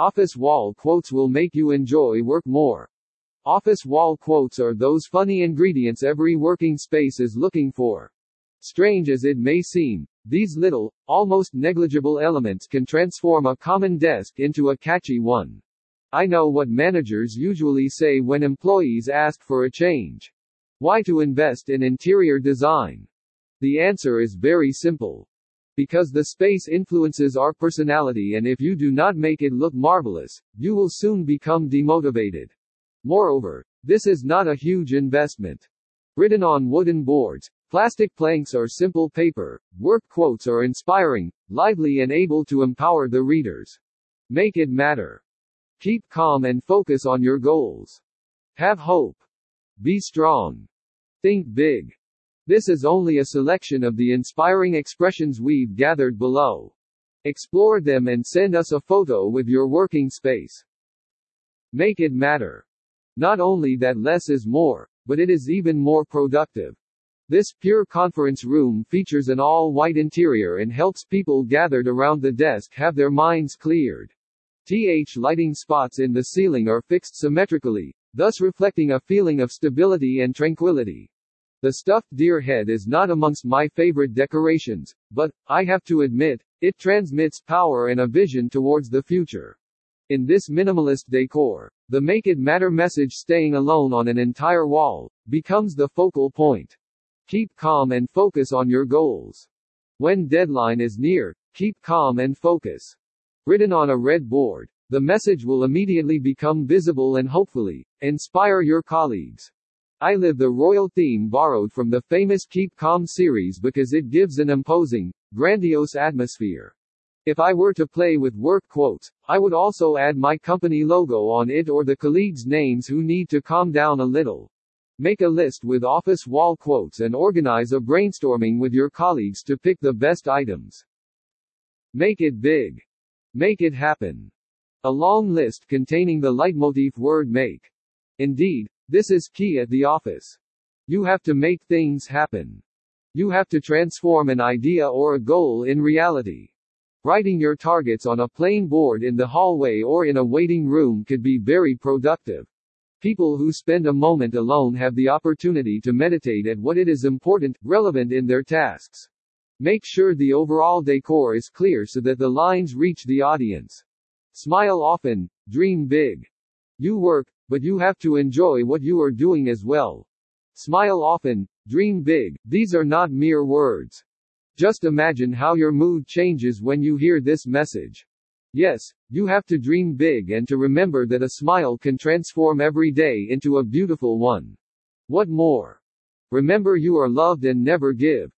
Office wall quotes will make you enjoy work more. Office wall quotes are those funny ingredients every working space is looking for. Strange as it may seem, these little, almost negligible elements can transform a common desk into a catchy one. I know what managers usually say when employees ask for a change. Why to invest in interior design? The answer is very simple. Because the space influences our personality and if you do not make it look marvelous, you will soon become demotivated. Moreover, this is not a huge investment. Written on wooden boards, Plastic planks or simple paper, work quotes are inspiring, lively and able to empower the readers. Make it matter. Keep calm and focus on your goals. Have hope. Be strong. Think big. This is only a selection of the inspiring expressions we've gathered below. Explore them and send us a photo with your working space. Make it matter. Not only that less is more, but it is even more productive. This pure conference room features an all-white interior and helps people gathered around the desk have their minds cleared. TH lighting spots in the ceiling are fixed symmetrically, thus reflecting a feeling of stability and tranquility. The stuffed deer head is not amongst my favorite decorations, but, I have to admit, it transmits power and a vision towards the future. In this minimalist decor, the Make It Matter message staying alone on an entire wall, becomes the focal point. Keep calm and focus on your goals. When deadline is near, keep calm and focus. Written on a red board, the message will immediately become visible and hopefully, inspire your colleagues. I live the royal theme borrowed from the famous Keep Calm series because it gives an imposing, grandiose atmosphere. If I were to play with work quotes, I would also add my company logo on it or the colleagues' names who need to calm down a little. Make a list with office wall quotes and organize a brainstorming with your colleagues to pick the best items. Make it big. Make it happen. A long list containing the leitmotif word make. Indeed, this is key at the office. You have to make things happen. You have to transform an idea or a goal in reality. Writing your targets on a plain board in the hallway or in a waiting room could be very productive. People who spend a moment alone have the opportunity to meditate at what it is important, relevant in their tasks. Make sure the overall decor is clear so that the lines reach the audience. Smile often, dream big. You work, but you have to enjoy what you are doing as well. Smile often, dream big, these are not mere words. Just imagine how your mood changes when you hear this message. Yes, you have to dream big and to remember that a smile can transform every day into a beautiful one. What more? Remember you are loved and never give